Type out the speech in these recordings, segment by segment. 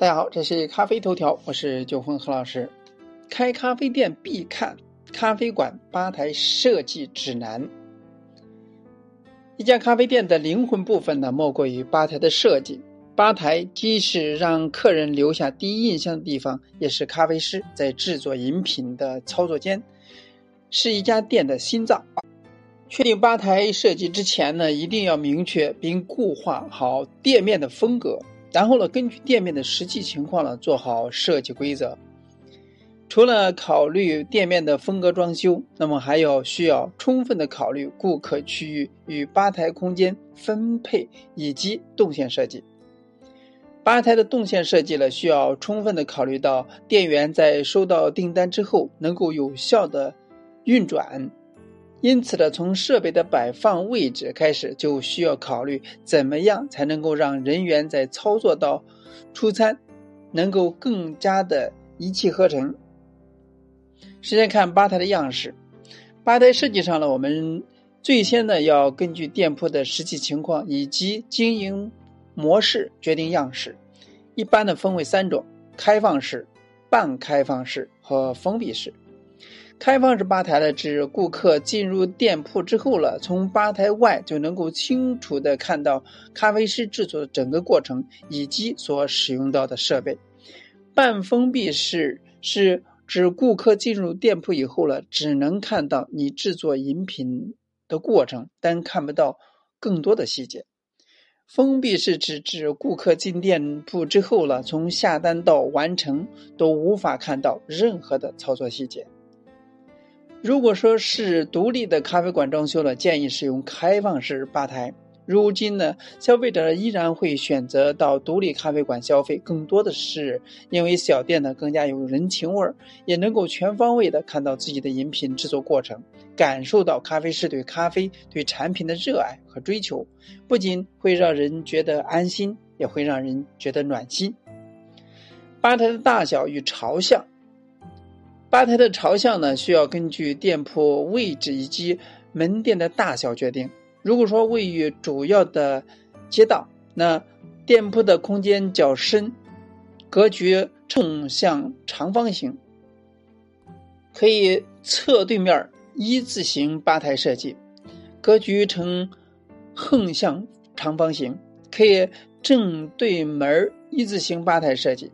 大家好，这是咖啡头条，我是九峰何老师。开咖啡店必看咖啡馆吧台设计指南。一家咖啡店的灵魂部分呢，莫过于吧台的设计。吧台既是让客人留下第一印象的地方，也是咖啡师在制作饮品的操作间，是一家店的心脏。确定吧台设计之前呢，一定要明确并固化好店面的风格。然后呢，根据店面的实际情况呢，做好设计规则。除了考虑店面的风格装修，那么还要需要充分的考虑顾客区域与吧台空间分配以及动线设计。吧台的动线设计呢，需要充分的考虑到店员在收到订单之后能够有效的运转。因此呢，从设备的摆放位置开始，就需要考虑怎么样才能够让人员在操作到出餐，能够更加的一气呵成。首先看吧台的样式，吧台设计上呢，我们最先呢要根据店铺的实际情况以及经营模式决定样式。一般的分为三种：开放式、半开放式和封闭式。开放式吧台呢，指顾客进入店铺之后了，从吧台外就能够清楚的看到咖啡师制作的整个过程以及所使用到的设备。半封闭式是指顾客进入店铺以后了，只能看到你制作饮品的过程，但看不到更多的细节。封闭是指指顾客进店铺之后了，从下单到完成都无法看到任何的操作细节。如果说是独立的咖啡馆装修了，建议使用开放式吧台。如今呢，消费者依然会选择到独立咖啡馆消费，更多的是因为小店呢更加有人情味儿，也能够全方位的看到自己的饮品制作过程，感受到咖啡师对咖啡、对产品的热爱和追求，不仅会让人觉得安心，也会让人觉得暖心。吧台的大小与朝向。吧台的朝向呢，需要根据店铺位置以及门店的大小决定。如果说位于主要的街道，那店铺的空间较深，格局正向长方形，可以侧对面一字形吧台设计；格局呈横向长方形，可以正对门一字形吧台设计。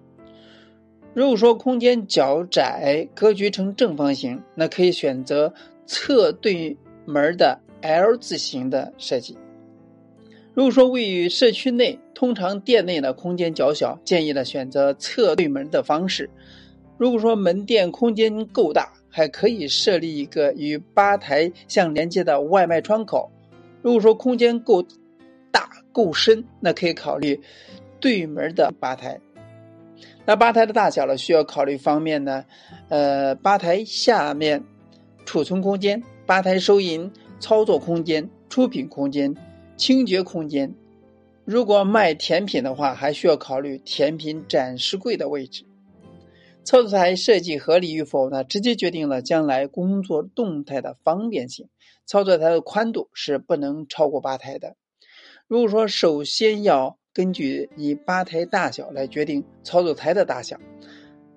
如果说空间较窄，格局呈正方形，那可以选择侧对门的 L 字形的设计。如果说位于社区内，通常店内的空间较小，建议呢选择侧对门的方式。如果说门店空间够大，还可以设立一个与吧台相连接的外卖窗口。如果说空间够大够深，那可以考虑对门的吧台。那吧台的大小呢，需要考虑方面呢，呃，吧台下面储存空间、吧台收银、操作空间、出品空间、清洁空间。如果卖甜品的话，还需要考虑甜品展示柜的位置。操作台设计合理与否呢，直接决定了将来工作动态的方便性。操作台的宽度是不能超过吧台的。如果说首先要根据以吧台大小来决定操作台的大小，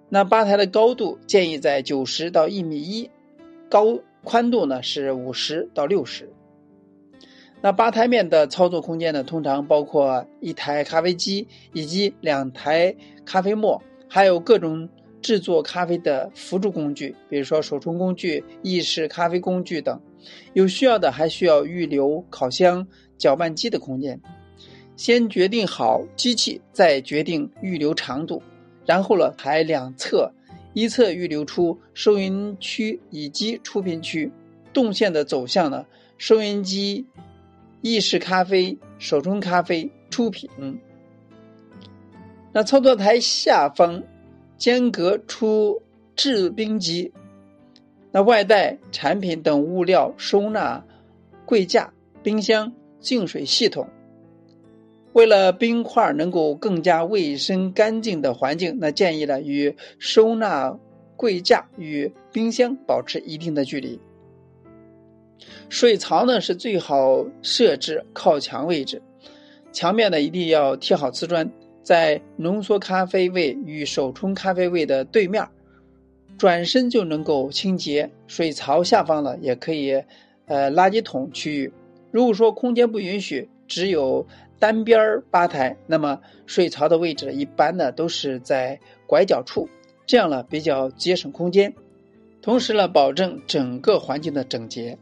那吧台的高度建议在九十到一米一，高宽度呢是五十到六十。那吧台面的操作空间呢，通常包括一台咖啡机以及两台咖啡磨，还有各种制作咖啡的辅助工具，比如说手冲工具、意式咖啡工具等。有需要的还需要预留烤箱、搅拌机的空间。先决定好机器，再决定预留长度，然后呢，还两侧，一侧预留出收银区以及出品区，动线的走向呢，收银机、意式咖啡、手冲咖啡、出品。那操作台下方间隔出制冰机，那外带产品等物料收纳柜架、冰箱、净水系统。为了冰块能够更加卫生干净的环境，那建议呢与收纳柜架与冰箱保持一定的距离。水槽呢是最好设置靠墙位置，墙面呢一定要贴好瓷砖，在浓缩咖啡位与手冲咖啡位的对面，转身就能够清洁。水槽下方呢，也可以，呃，垃圾桶区域。如果说空间不允许，只有单边吧台，那么水槽的位置一般呢都是在拐角处，这样呢比较节省空间，同时呢保证整个环境的整洁。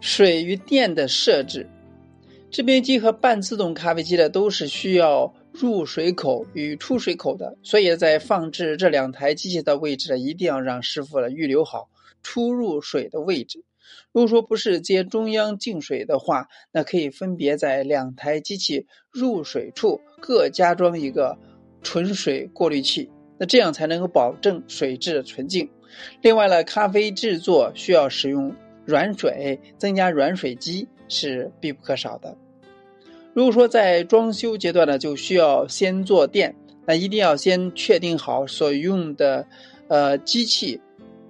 水与电的设置，制冰机和半自动咖啡机呢都是需要。入水口与出水口的，所以在放置这两台机器的位置呢，一定要让师傅呢预留好出入水的位置。如果说不是接中央净水的话，那可以分别在两台机器入水处各加装一个纯水过滤器，那这样才能够保证水质纯净。另外呢，咖啡制作需要使用软水，增加软水机是必不可少的。如果说在装修阶段呢，就需要先做电，那一定要先确定好所用的，呃，机器、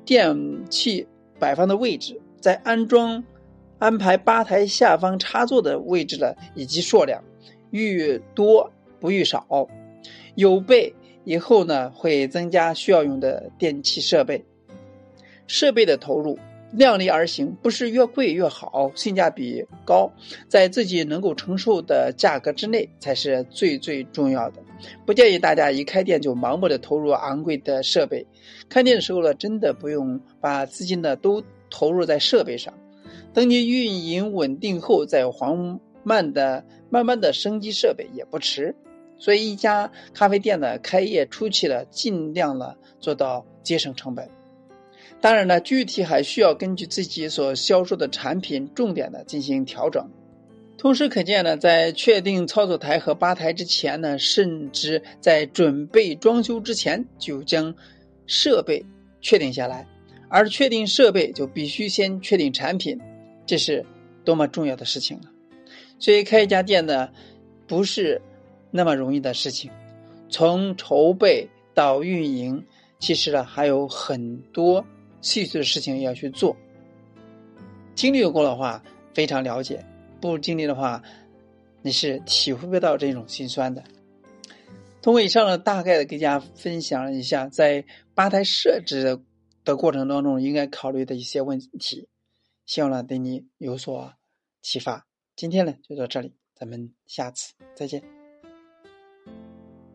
电器摆放的位置，在安装、安排吧台下方插座的位置呢，以及数量，愈多不愈少，有备以后呢，会增加需要用的电器设备，设备的投入。量力而行，不是越贵越好，性价比高，在自己能够承受的价格之内才是最最重要的。不建议大家一开店就盲目的投入昂贵的设备。开店的时候呢，真的不用把资金呢都投入在设备上，等你运营稳定后再缓慢的、慢慢的升级设备也不迟。所以，一家咖啡店的开业初期呢，尽量呢做到节省成本。当然呢，具体还需要根据自己所销售的产品重点的进行调整。同时可见呢，在确定操作台和吧台之前呢，甚至在准备装修之前，就将设备确定下来。而确定设备，就必须先确定产品，这是多么重要的事情啊。所以开一家店呢，不是那么容易的事情。从筹备到运营，其实呢还有很多。细碎的事情要去做，经历过的话非常了解，不经历的话，你是体会不到这种心酸的。通过以上的，大概的给大家分享了一下在吧台设置的的过程当中应该考虑的一些问题，希望呢对你有所启发。今天呢就到这里，咱们下次再见。